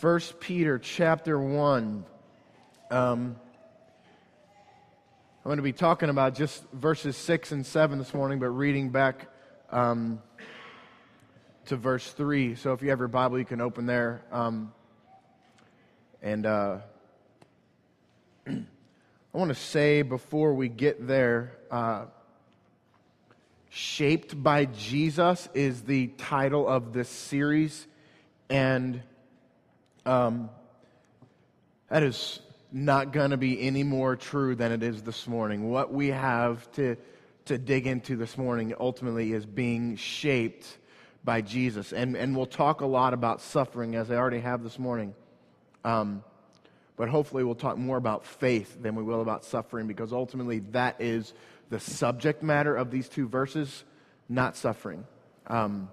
1 Peter chapter 1. Um, I'm going to be talking about just verses 6 and 7 this morning, but reading back um, to verse 3. So if you have your Bible, you can open there. Um, and uh, I want to say before we get there, uh, Shaped by Jesus is the title of this series. And um, that is not going to be any more true than it is this morning. What we have to, to dig into this morning ultimately is being shaped by Jesus. And, and we'll talk a lot about suffering, as I already have this morning. Um, but hopefully, we'll talk more about faith than we will about suffering, because ultimately, that is the subject matter of these two verses, not suffering. Um,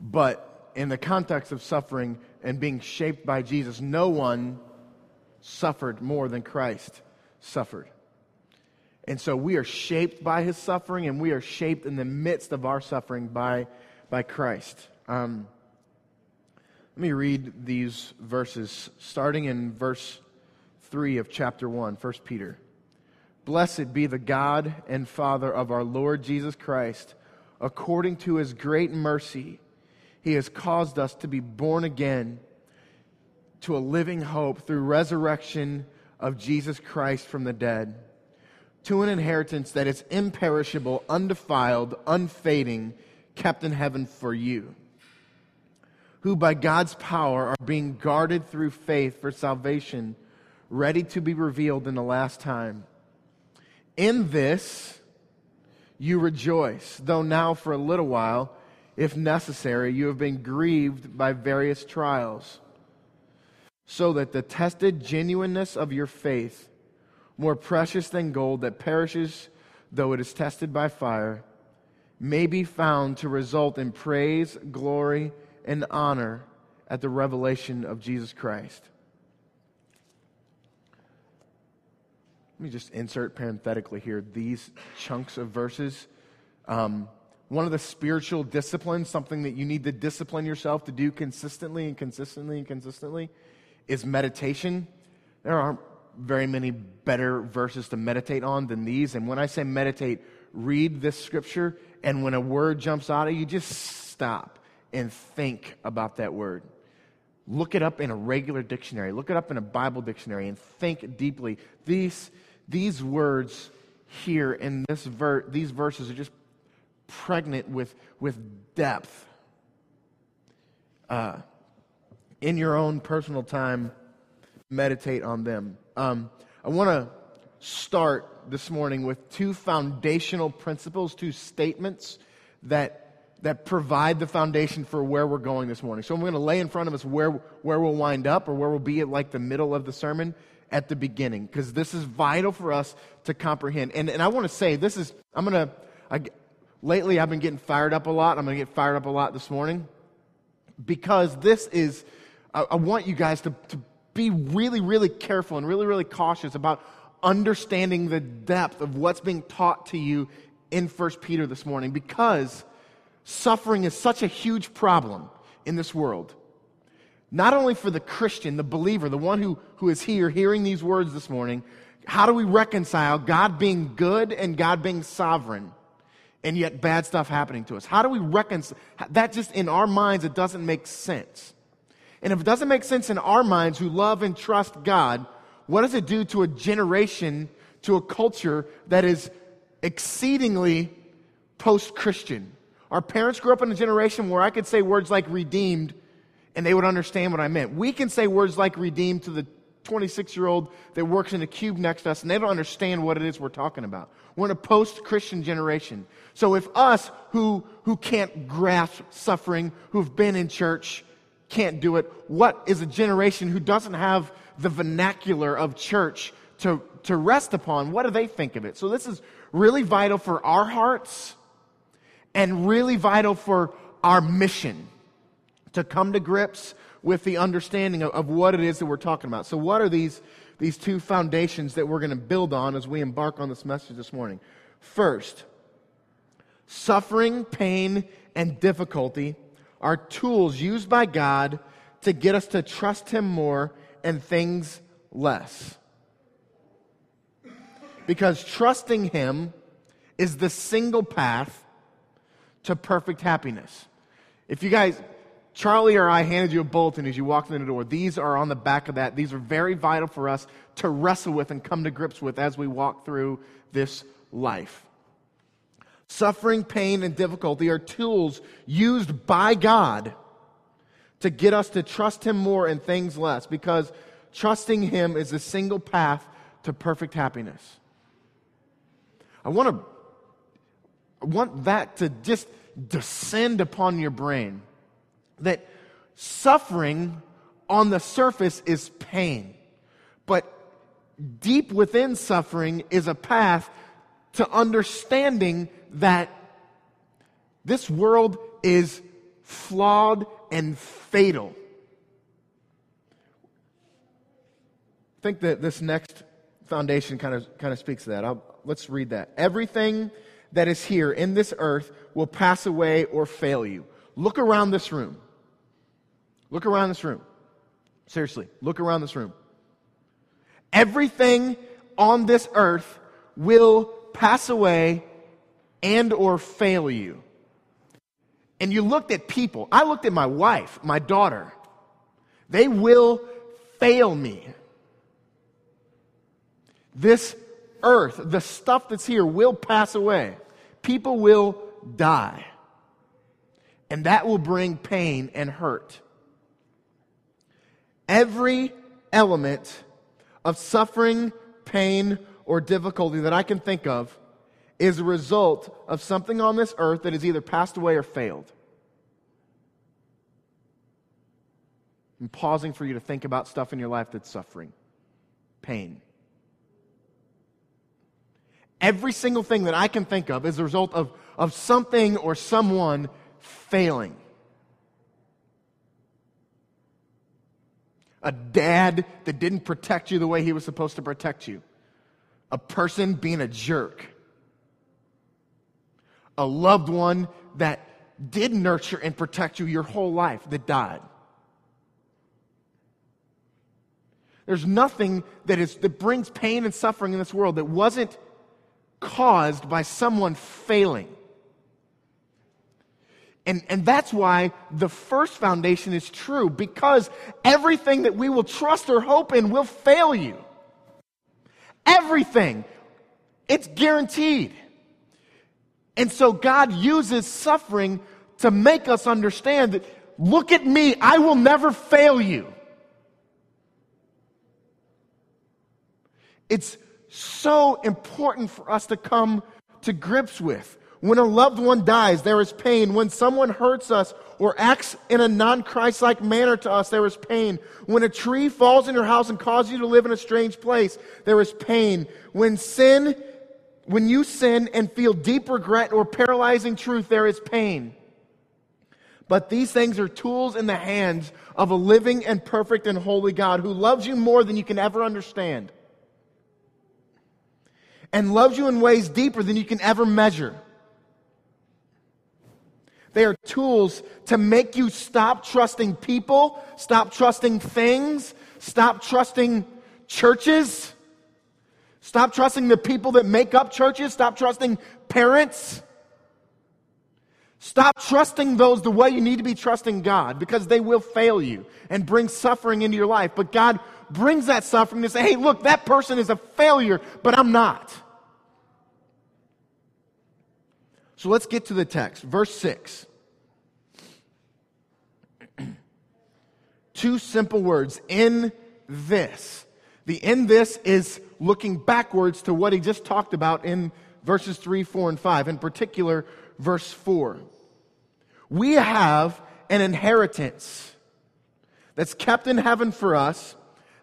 but in the context of suffering and being shaped by Jesus, no one suffered more than Christ suffered. And so we are shaped by his suffering, and we are shaped in the midst of our suffering by, by Christ. Um, let me read these verses, starting in verse 3 of chapter 1, 1 Peter. Blessed be the God and Father of our Lord Jesus Christ. According to his great mercy, he has caused us to be born again to a living hope through resurrection of Jesus Christ from the dead, to an inheritance that is imperishable, undefiled, unfading, kept in heaven for you, who by God's power are being guarded through faith for salvation, ready to be revealed in the last time. In this you rejoice, though now for a little while, if necessary, you have been grieved by various trials, so that the tested genuineness of your faith, more precious than gold that perishes though it is tested by fire, may be found to result in praise, glory, and honor at the revelation of Jesus Christ. Let me just insert parenthetically here these chunks of verses. Um, one of the spiritual disciplines, something that you need to discipline yourself to do consistently and consistently and consistently, is meditation. There aren't very many better verses to meditate on than these. And when I say meditate, read this scripture, and when a word jumps out at you, just stop and think about that word. Look it up in a regular dictionary, look it up in a Bible dictionary, and think deeply. These these words here in this ver- these verses are just pregnant with, with depth. Uh, in your own personal time, meditate on them. Um, I want to start this morning with two foundational principles, two statements that, that provide the foundation for where we're going this morning. So I'm going to lay in front of us where, where we'll wind up or where we'll be at like the middle of the sermon at the beginning because this is vital for us to comprehend. And, and I want to say, this is, I'm going to, lately I've been getting fired up a lot. I'm going to get fired up a lot this morning because this is, I, I want you guys to, to be really, really careful and really, really cautious about understanding the depth of what's being taught to you in 1 Peter this morning because suffering is such a huge problem in this world not only for the Christian, the believer, the one who, who is here hearing these words this morning, how do we reconcile God being good and God being sovereign and yet bad stuff happening to us? How do we reconcile that just in our minds it doesn't make sense. And if it doesn't make sense in our minds who love and trust God, what does it do to a generation, to a culture that is exceedingly post-Christian? Our parents grew up in a generation where I could say words like redeemed and they would understand what I meant. We can say words like redeemed to the 26 year old that works in a cube next to us, and they don't understand what it is we're talking about. We're in a post Christian generation. So if us who, who can't grasp suffering, who've been in church, can't do it, what is a generation who doesn't have the vernacular of church to, to rest upon? What do they think of it? So this is really vital for our hearts and really vital for our mission to come to grips with the understanding of, of what it is that we're talking about. So, what are these, these two foundations that we're going to build on as we embark on this message this morning? First, suffering, pain, and difficulty are tools used by God to get us to trust Him more and things less. Because trusting Him is the single path to perfect happiness. If you guys, Charlie or I handed you a bulletin as you walked in the door. These are on the back of that. These are very vital for us to wrestle with and come to grips with as we walk through this life. Suffering, pain, and difficulty are tools used by God to get us to trust Him more and things less because trusting Him is the single path to perfect happiness. I want to I want that to just descend upon your brain that suffering on the surface is pain, but deep within suffering is a path to understanding that this world is flawed and fatal. I think that this next foundation kind of, kind of speaks to that. I'll, let's read that. Everything that is here in this earth will pass away or fail you. Look around this room. Look around this room. Seriously, look around this room. Everything on this earth will pass away and or fail you. And you looked at people. I looked at my wife, my daughter. They will fail me. This earth, the stuff that's here, will pass away. People will die. And that will bring pain and hurt. Every element of suffering, pain, or difficulty that I can think of is a result of something on this earth that has either passed away or failed. I'm pausing for you to think about stuff in your life that's suffering, pain. Every single thing that I can think of is a result of, of something or someone failing. A dad that didn't protect you the way he was supposed to protect you. A person being a jerk. A loved one that did nurture and protect you your whole life that died. There's nothing that, is, that brings pain and suffering in this world that wasn't caused by someone failing. And, and that's why the first foundation is true, because everything that we will trust or hope in will fail you. Everything. It's guaranteed. And so God uses suffering to make us understand that, look at me, I will never fail you. It's so important for us to come to grips with. When a loved one dies, there is pain. When someone hurts us or acts in a non Christ like manner to us, there is pain. When a tree falls in your house and causes you to live in a strange place, there is pain. When sin, when you sin and feel deep regret or paralyzing truth, there is pain. But these things are tools in the hands of a living and perfect and holy God who loves you more than you can ever understand and loves you in ways deeper than you can ever measure. They are tools to make you stop trusting people, stop trusting things, stop trusting churches, stop trusting the people that make up churches, stop trusting parents. Stop trusting those the way you need to be trusting God because they will fail you and bring suffering into your life. But God brings that suffering to say, hey, look, that person is a failure, but I'm not. So let's get to the text. Verse 6. Two simple words. In this. The in this is looking backwards to what he just talked about in verses 3, 4, and 5. In particular, verse 4. We have an inheritance that's kept in heaven for us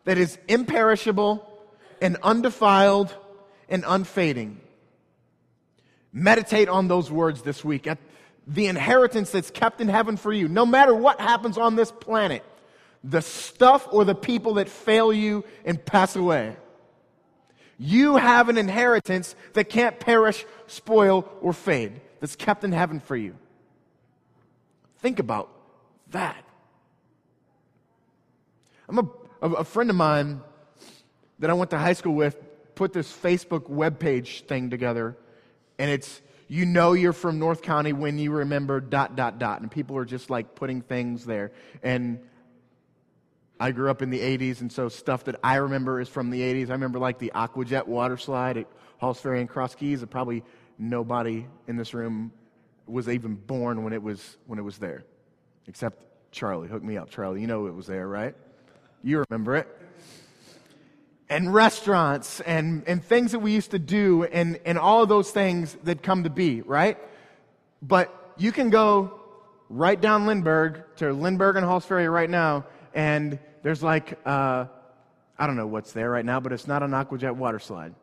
that is imperishable and undefiled and unfading. Meditate on those words this week. At the inheritance that's kept in heaven for you. No matter what happens on this planet, the stuff or the people that fail you and pass away. You have an inheritance that can't perish, spoil, or fade, that's kept in heaven for you. Think about that. I'm a, a, friend of mine that I went to high school with put this Facebook webpage thing together, and it's you know you're from North County when you remember dot dot dot, and people are just like putting things there. And I grew up in the 80s, and so stuff that I remember is from the 80s. I remember like the Aquajet water slide at Halls Ferry and Cross Keys, and probably nobody in this room was even born when it was when it was there, except Charlie. Hook me up, Charlie. You know it was there, right? You remember it. And restaurants and, and things that we used to do and, and all of those things that come to be, right? But you can go right down Lindbergh to Lindbergh and Halls Ferry right now, and there's like, uh, I don't know what's there right now, but it's not an Aquajet water slide.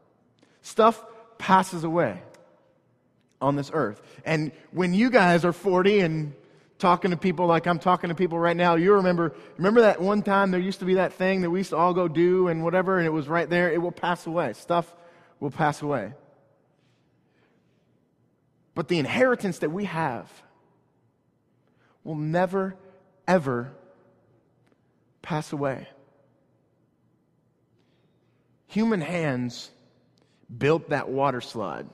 Stuff passes away on this earth. And when you guys are 40 and talking to people like I'm talking to people right now, you remember remember that one time there used to be that thing that we used to all go do and whatever and it was right there, it will pass away. Stuff will pass away. But the inheritance that we have will never ever pass away. Human hands built that water slide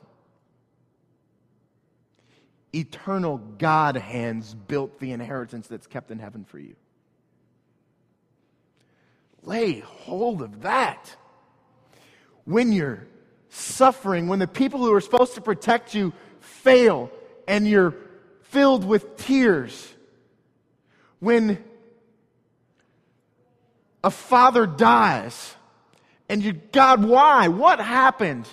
eternal God hands built the inheritance that's kept in heaven for you. Lay hold of that. When you're suffering, when the people who are supposed to protect you fail and you're filled with tears, when a father dies and you, God, why? What happened?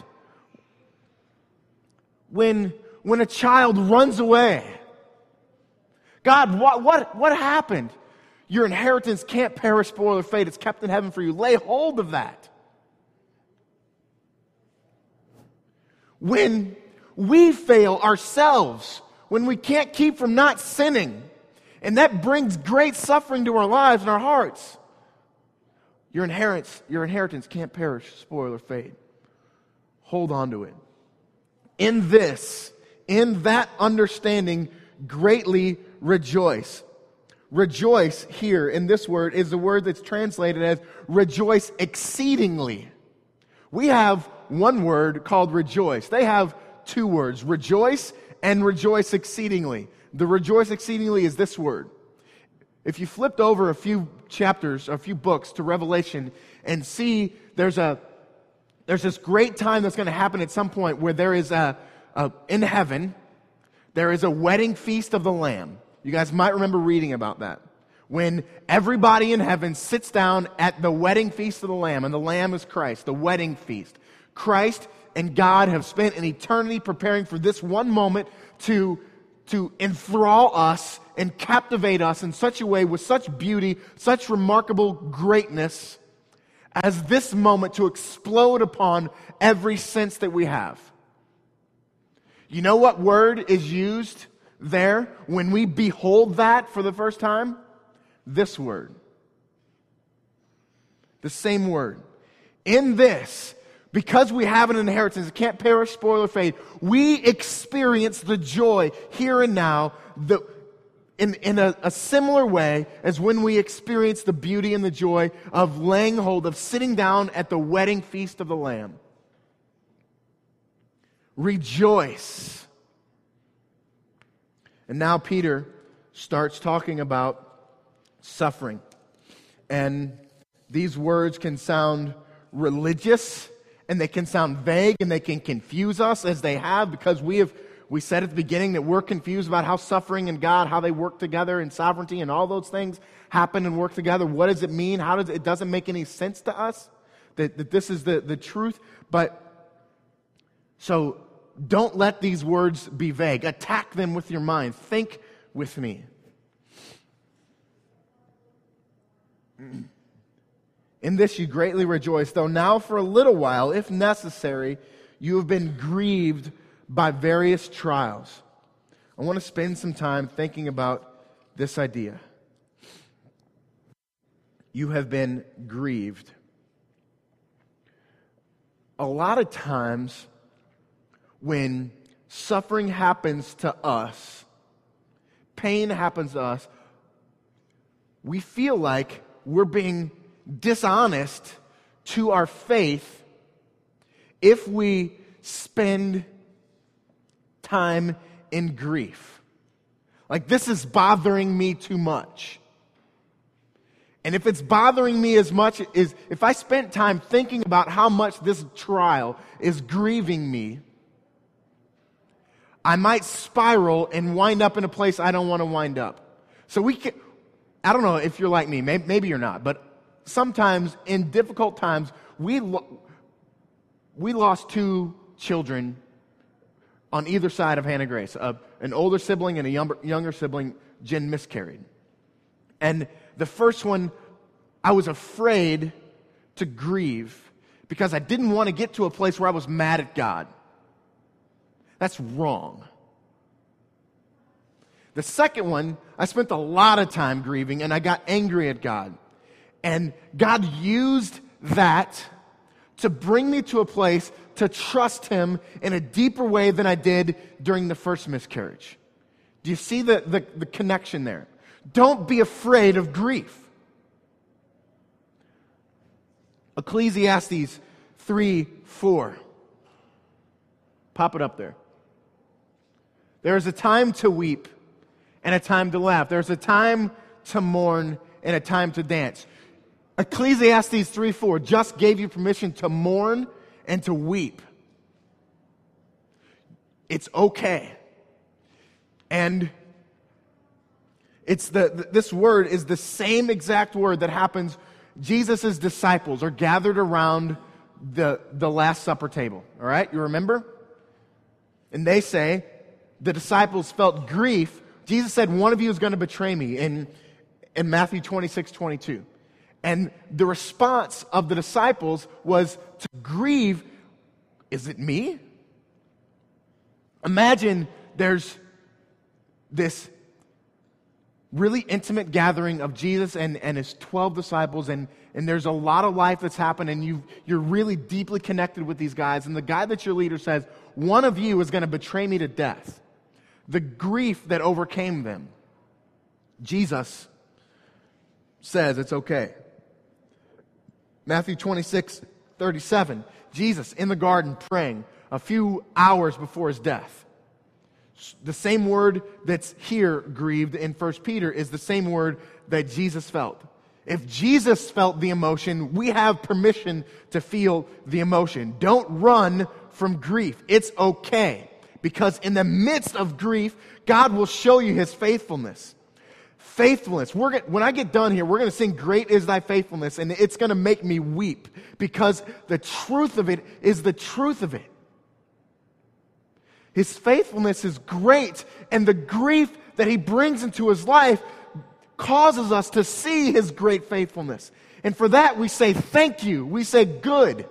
When when a child runs away. God, what, what, what happened? Your inheritance can't perish, spoil, or fade. It's kept in heaven for you. Lay hold of that. When we fail ourselves, when we can't keep from not sinning, and that brings great suffering to our lives and our hearts, your inheritance, your inheritance can't perish, spoil, or fade. Hold on to it. In this, in that understanding, greatly rejoice. Rejoice here in this word is the word that's translated as rejoice exceedingly. We have one word called rejoice. They have two words, rejoice and rejoice exceedingly. The rejoice exceedingly is this word. If you flipped over a few chapters, or a few books to Revelation and see there's a there's this great time that's going to happen at some point where there is a uh, in heaven, there is a wedding feast of the Lamb. You guys might remember reading about that. When everybody in heaven sits down at the wedding feast of the Lamb, and the Lamb is Christ, the wedding feast. Christ and God have spent an eternity preparing for this one moment to, to enthrall us and captivate us in such a way with such beauty, such remarkable greatness, as this moment to explode upon every sense that we have. You know what word is used there when we behold that for the first time? This word. The same word. In this, because we have an inheritance, it can't perish, spoil, or fade, we experience the joy here and now the, in, in a, a similar way as when we experience the beauty and the joy of laying hold, of sitting down at the wedding feast of the Lamb. Rejoice. And now Peter starts talking about suffering. And these words can sound religious and they can sound vague and they can confuse us as they have because we have we said at the beginning that we're confused about how suffering and God, how they work together and sovereignty and all those things happen and work together. What does it mean? How does it, it doesn't make any sense to us that, that this is the, the truth. But so don't let these words be vague. Attack them with your mind. Think with me. In this you greatly rejoice, though now for a little while, if necessary, you have been grieved by various trials. I want to spend some time thinking about this idea. You have been grieved. A lot of times, when suffering happens to us, pain happens to us, we feel like we're being dishonest to our faith if we spend time in grief. Like, this is bothering me too much. And if it's bothering me as much as if I spent time thinking about how much this trial is grieving me, I might spiral and wind up in a place I don't want to wind up. So we can, I don't know if you're like me, maybe, maybe you're not, but sometimes in difficult times, we, lo- we lost two children on either side of Hannah Grace. An older sibling and a younger, younger sibling, Jen miscarried. And the first one, I was afraid to grieve because I didn't want to get to a place where I was mad at God. That's wrong. The second one, I spent a lot of time grieving and I got angry at God. And God used that to bring me to a place to trust Him in a deeper way than I did during the first miscarriage. Do you see the, the, the connection there? Don't be afraid of grief. Ecclesiastes 3 4. Pop it up there. There is a time to weep and a time to laugh. There's a time to mourn and a time to dance. Ecclesiastes 3 4 just gave you permission to mourn and to weep. It's okay. And it's the, this word is the same exact word that happens. Jesus' disciples are gathered around the, the Last Supper table. All right? You remember? And they say, the disciples felt grief. Jesus said, One of you is going to betray me in, in Matthew 26, 22. And the response of the disciples was to grieve Is it me? Imagine there's this really intimate gathering of Jesus and, and his 12 disciples, and, and there's a lot of life that's happened, and you you're really deeply connected with these guys. And the guy that's your leader says, One of you is going to betray me to death. The grief that overcame them. Jesus says it's okay. Matthew 26, 37. Jesus in the garden praying a few hours before his death. The same word that's here grieved in 1 Peter is the same word that Jesus felt. If Jesus felt the emotion, we have permission to feel the emotion. Don't run from grief. It's okay. Because in the midst of grief, God will show you his faithfulness. Faithfulness. When I get done here, we're going to sing Great is Thy Faithfulness, and it's going to make me weep because the truth of it is the truth of it. His faithfulness is great, and the grief that he brings into his life causes us to see his great faithfulness. And for that, we say thank you. We say good.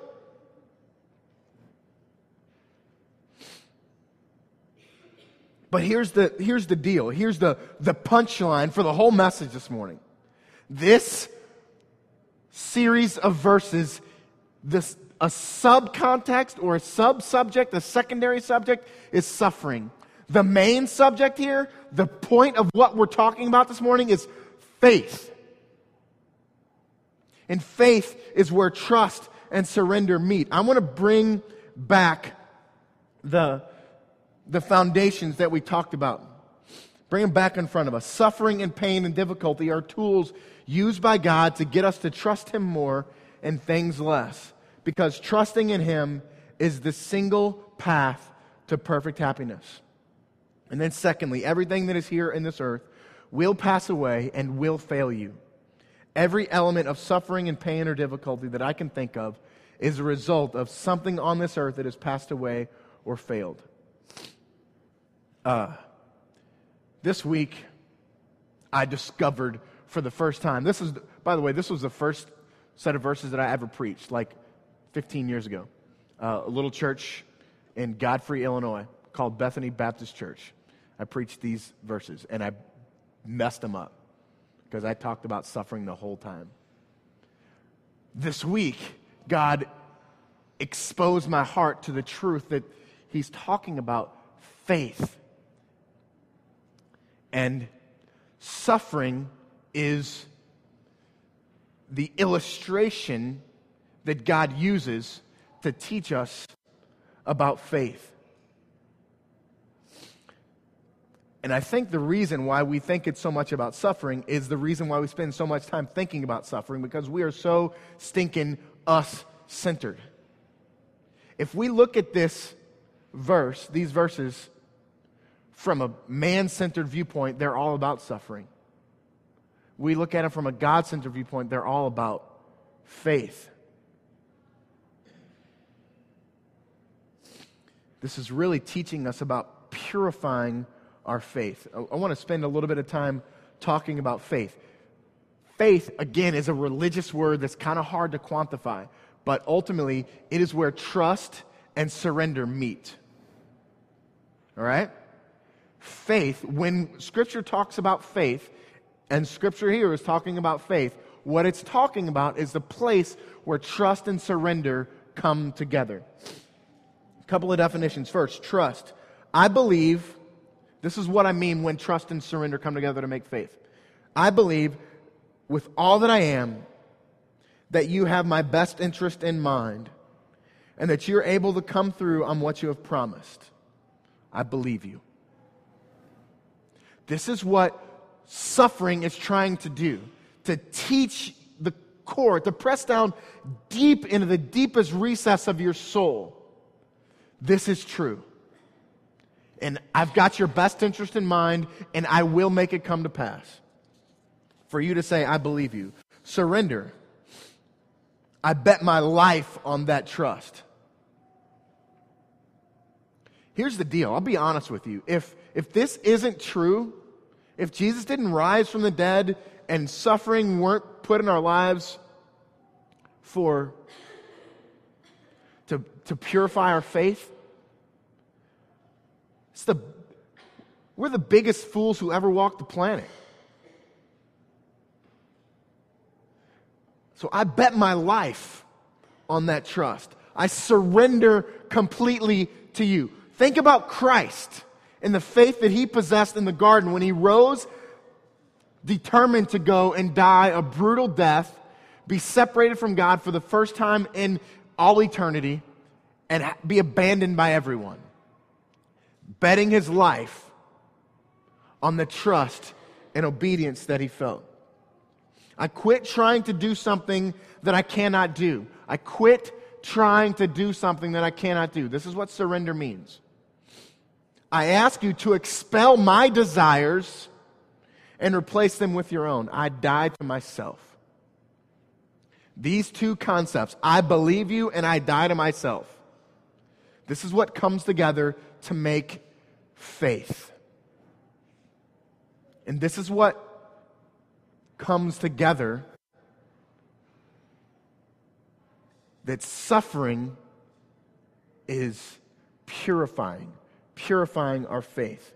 But here's the, here's the deal. Here's the, the punchline for the whole message this morning. This series of verses, this a subcontext or a sub-subject, a secondary subject, is suffering. The main subject here, the point of what we're talking about this morning is faith. And faith is where trust and surrender meet. I want to bring back the, the foundations that we talked about. Bring them back in front of us. Suffering and pain and difficulty are tools used by God to get us to trust Him more and things less because trusting in Him is the single path to perfect happiness. And then, secondly, everything that is here in this earth will pass away and will fail you. Every element of suffering and pain or difficulty that I can think of is a result of something on this earth that has passed away or failed. Uh, this week, I discovered for the first time. This is, by the way, this was the first set of verses that I ever preached. Like 15 years ago. Uh, a little church in Godfrey, Illinois, called Bethany Baptist Church. I preached these verses and I messed them up because I talked about suffering the whole time. This week, God exposed my heart to the truth that He's talking about faith. And suffering is the illustration that God uses to teach us about faith. And I think the reason why we think it's so much about suffering is the reason why we spend so much time thinking about suffering because we are so stinking us centered. If we look at this verse, these verses, from a man centered viewpoint, they're all about suffering. We look at it from a God centered viewpoint, they're all about faith. This is really teaching us about purifying our faith. I, I want to spend a little bit of time talking about faith. Faith, again, is a religious word that's kind of hard to quantify, but ultimately, it is where trust and surrender meet. All right? Faith, when Scripture talks about faith, and Scripture here is talking about faith, what it's talking about is the place where trust and surrender come together. A couple of definitions. First, trust. I believe this is what I mean when trust and surrender come together to make faith. I believe with all that I am that you have my best interest in mind and that you're able to come through on what you have promised. I believe you. This is what suffering is trying to do to teach the core, to press down deep into the deepest recess of your soul. This is true and I've got your best interest in mind, and I will make it come to pass. For you to say, I believe you. Surrender. I bet my life on that trust. Here's the deal. I'll be honest with you. If, if this isn't true, if Jesus didn't rise from the dead and suffering weren't put in our lives for to, to purify our faith, it's the, we're the biggest fools who ever walked the planet. So I bet my life on that trust. I surrender completely to you. Think about Christ and the faith that he possessed in the garden when he rose, determined to go and die a brutal death, be separated from God for the first time in all eternity, and be abandoned by everyone betting his life on the trust and obedience that he felt. I quit trying to do something that I cannot do. I quit trying to do something that I cannot do. This is what surrender means. I ask you to expel my desires and replace them with your own. I die to myself. These two concepts, I believe you and I die to myself. This is what comes together to make faith. And this is what comes together that suffering is purifying, purifying our faith.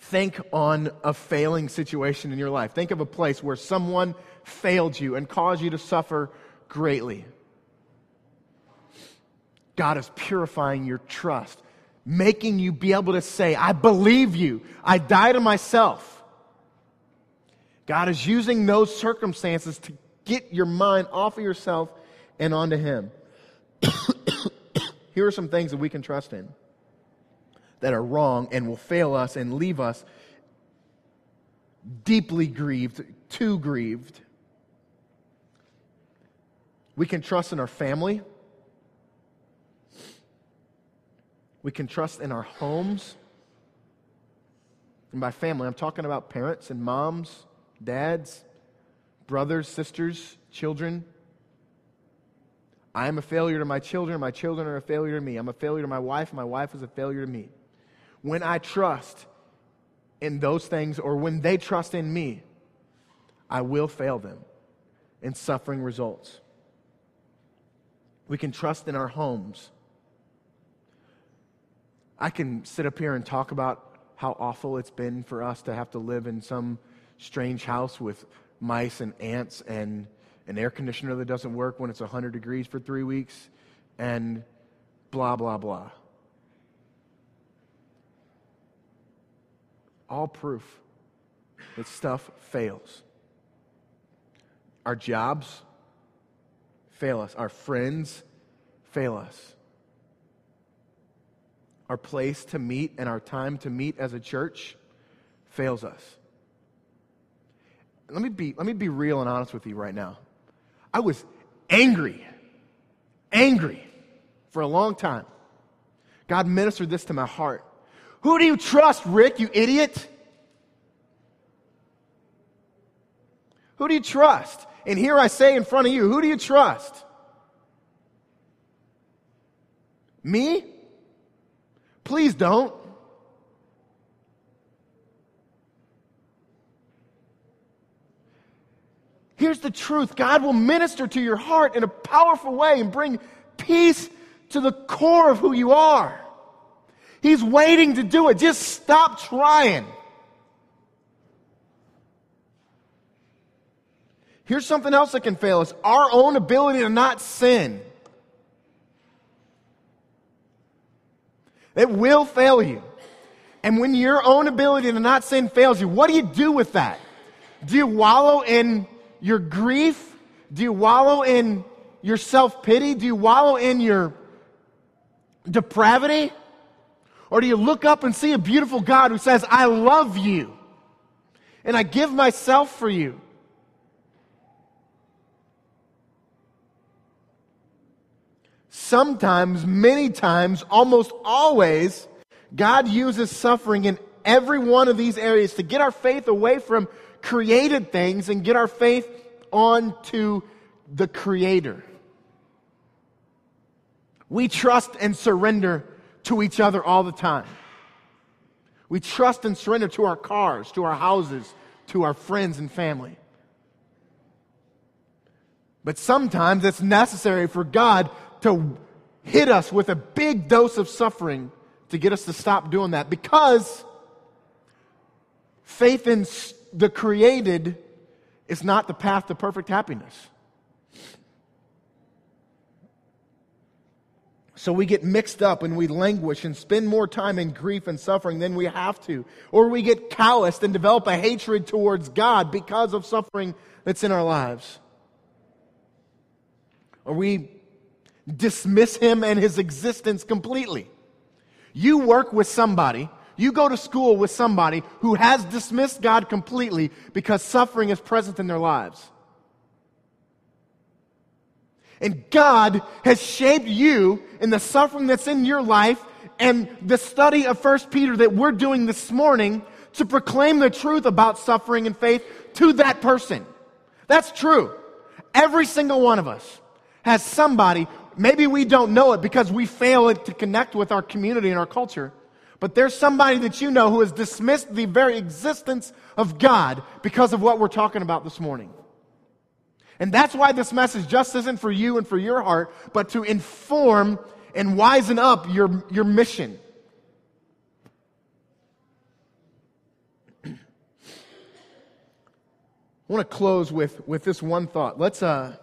Think on a failing situation in your life. Think of a place where someone failed you and caused you to suffer greatly. God is purifying your trust, making you be able to say, I believe you. I die to myself. God is using those circumstances to get your mind off of yourself and onto Him. Here are some things that we can trust in that are wrong and will fail us and leave us deeply grieved, too grieved. We can trust in our family. We can trust in our homes. And by family, I'm talking about parents and moms, dads, brothers, sisters, children. I am a failure to my children. My children are a failure to me. I'm a failure to my wife. My wife is a failure to me. When I trust in those things, or when they trust in me, I will fail them, and suffering results. We can trust in our homes. I can sit up here and talk about how awful it's been for us to have to live in some strange house with mice and ants and an air conditioner that doesn't work when it's 100 degrees for three weeks and blah, blah, blah. All proof that stuff fails. Our jobs fail us. Our friends fail us. Our place to meet and our time to meet as a church fails us. Let me be, let me be real and honest with you right now. I was angry, angry for a long time. God ministered this to my heart. Who do you trust, Rick, you idiot? Who do you trust? And here I say in front of you, who do you trust? Me? Please don't. Here's the truth God will minister to your heart in a powerful way and bring peace to the core of who you are. He's waiting to do it. Just stop trying. Here's something else that can fail us our own ability to not sin. It will fail you. And when your own ability to not sin fails you, what do you do with that? Do you wallow in your grief? Do you wallow in your self pity? Do you wallow in your depravity? Or do you look up and see a beautiful God who says, I love you and I give myself for you? sometimes, many times, almost always, God uses suffering in every one of these areas to get our faith away from created things and get our faith onto the Creator. We trust and surrender to each other all the time. We trust and surrender to our cars, to our houses, to our friends and family. But sometimes it's necessary for God to hit us with a big dose of suffering to get us to stop doing that because faith in the created is not the path to perfect happiness. So we get mixed up and we languish and spend more time in grief and suffering than we have to. Or we get calloused and develop a hatred towards God because of suffering that's in our lives. Or we dismiss him and his existence completely. You work with somebody, you go to school with somebody who has dismissed God completely because suffering is present in their lives. And God has shaped you in the suffering that's in your life and the study of 1 Peter that we're doing this morning to proclaim the truth about suffering and faith to that person. That's true. Every single one of us has somebody maybe we don't know it because we fail to connect with our community and our culture. But there's somebody that you know who has dismissed the very existence of God because of what we're talking about this morning. And that's why this message just isn't for you and for your heart, but to inform and wisen up your, your mission. I want to close with, with this one thought. Let's, uh,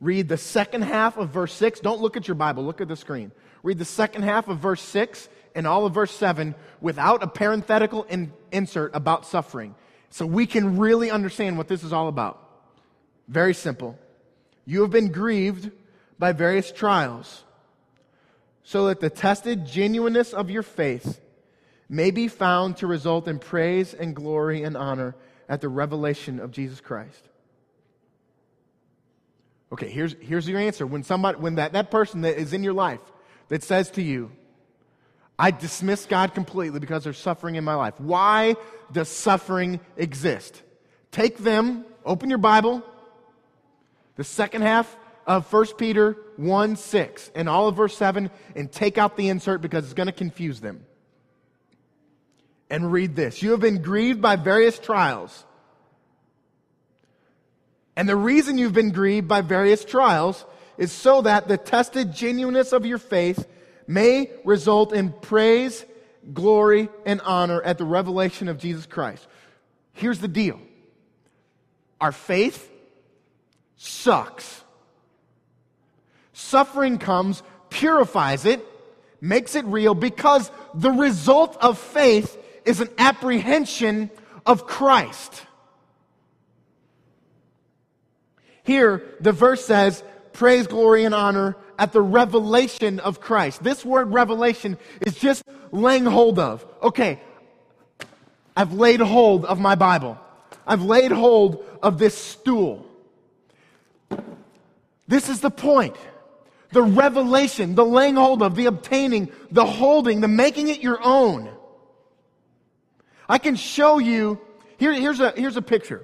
Read the second half of verse 6. Don't look at your Bible, look at the screen. Read the second half of verse 6 and all of verse 7 without a parenthetical in, insert about suffering. So we can really understand what this is all about. Very simple. You have been grieved by various trials, so that the tested genuineness of your faith may be found to result in praise and glory and honor at the revelation of Jesus Christ. Okay, here's, here's your answer. When somebody, when that, that person that is in your life that says to you, I dismiss God completely because there's suffering in my life. Why does suffering exist? Take them, open your Bible, the second half of 1 Peter 1 6 and all of verse 7, and take out the insert because it's going to confuse them. And read this You have been grieved by various trials and the reason you've been grieved by various trials is so that the tested genuineness of your faith may result in praise, glory, and honor at the revelation of Jesus Christ. Here's the deal our faith sucks. Suffering comes, purifies it, makes it real because the result of faith is an apprehension of Christ. Here, the verse says, praise, glory, and honor at the revelation of Christ. This word revelation is just laying hold of. Okay, I've laid hold of my Bible. I've laid hold of this stool. This is the point. The revelation, the laying hold of, the obtaining, the holding, the making it your own. I can show you, here, here's, a, here's a picture.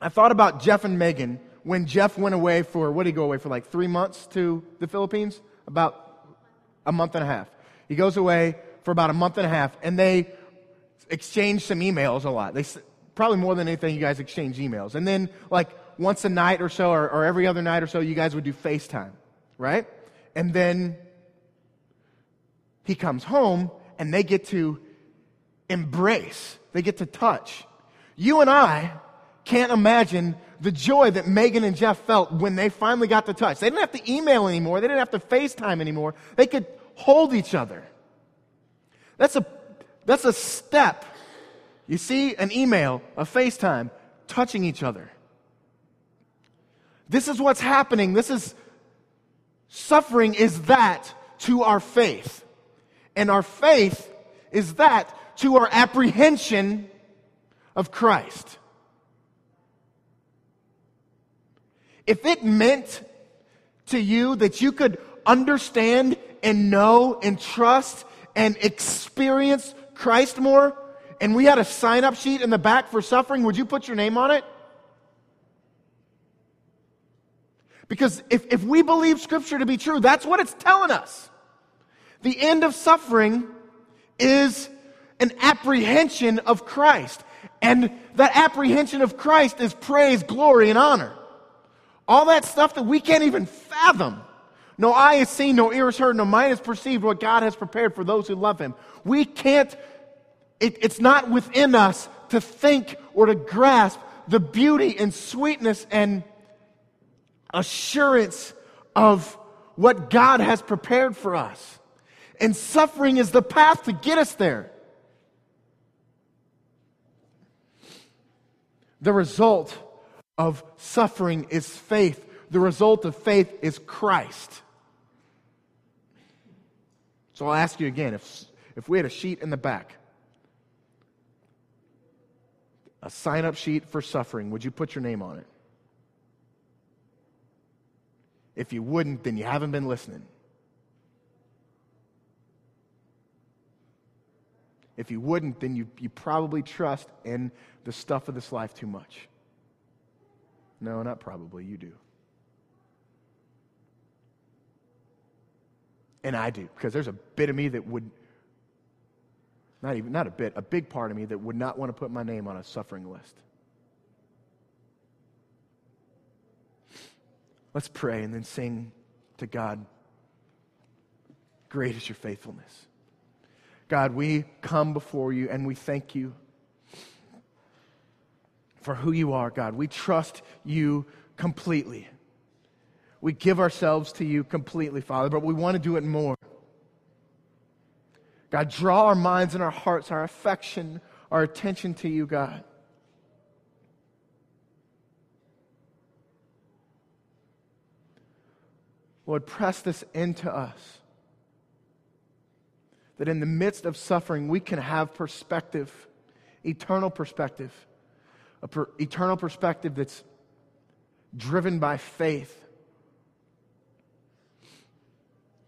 I thought about Jeff and Megan when Jeff went away for, what did he go away for, like three months to the Philippines? About a month and a half. He goes away for about a month and a half, and they exchange some emails a lot. They probably more than anything, you guys exchange emails. And then, like, once a night or so, or, or every other night or so, you guys would do FaceTime, right? And then he comes home, and they get to embrace, they get to touch. You and I can't imagine the joy that Megan and Jeff felt when they finally got to touch. They didn't have to email anymore, they didn't have to FaceTime anymore. They could hold each other. That's a, that's a step. You see an email, a FaceTime, touching each other. This is what's happening. This is suffering is that to our faith. And our faith is that to our apprehension of Christ. If it meant to you that you could understand and know and trust and experience Christ more, and we had a sign up sheet in the back for suffering, would you put your name on it? Because if, if we believe Scripture to be true, that's what it's telling us. The end of suffering is an apprehension of Christ. And that apprehension of Christ is praise, glory, and honor. All that stuff that we can't even fathom. No eye has seen, no ear has heard, no mind has perceived what God has prepared for those who love Him. We can't, it, it's not within us to think or to grasp the beauty and sweetness and assurance of what God has prepared for us. And suffering is the path to get us there. The result of suffering is faith. The result of faith is Christ. So I'll ask you again if, if we had a sheet in the back, a sign up sheet for suffering, would you put your name on it? If you wouldn't, then you haven't been listening. If you wouldn't, then you, you probably trust in the stuff of this life too much. No, not probably. You do. And I do, because there's a bit of me that would, not even, not a bit, a big part of me that would not want to put my name on a suffering list. Let's pray and then sing to God. Great is your faithfulness. God, we come before you and we thank you for who you are, God. We trust you completely. We give ourselves to you completely, Father, but we want to do it more. God, draw our minds and our hearts, our affection, our attention to you, God. Lord, press this into us. That in the midst of suffering, we can have perspective, eternal perspective, a per- eternal perspective that's driven by faith.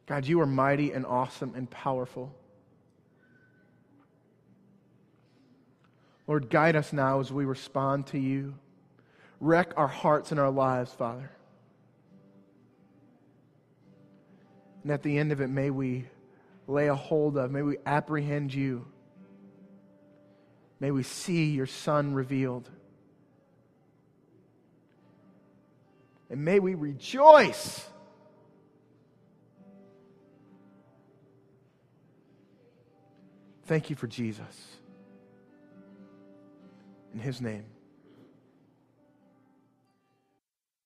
God, you are mighty and awesome and powerful. Lord, guide us now as we respond to you. Wreck our hearts and our lives, Father. And at the end of it, may we lay a hold of, may we apprehend you. May we see your Son revealed. And may we rejoice. Thank you for Jesus. In his name.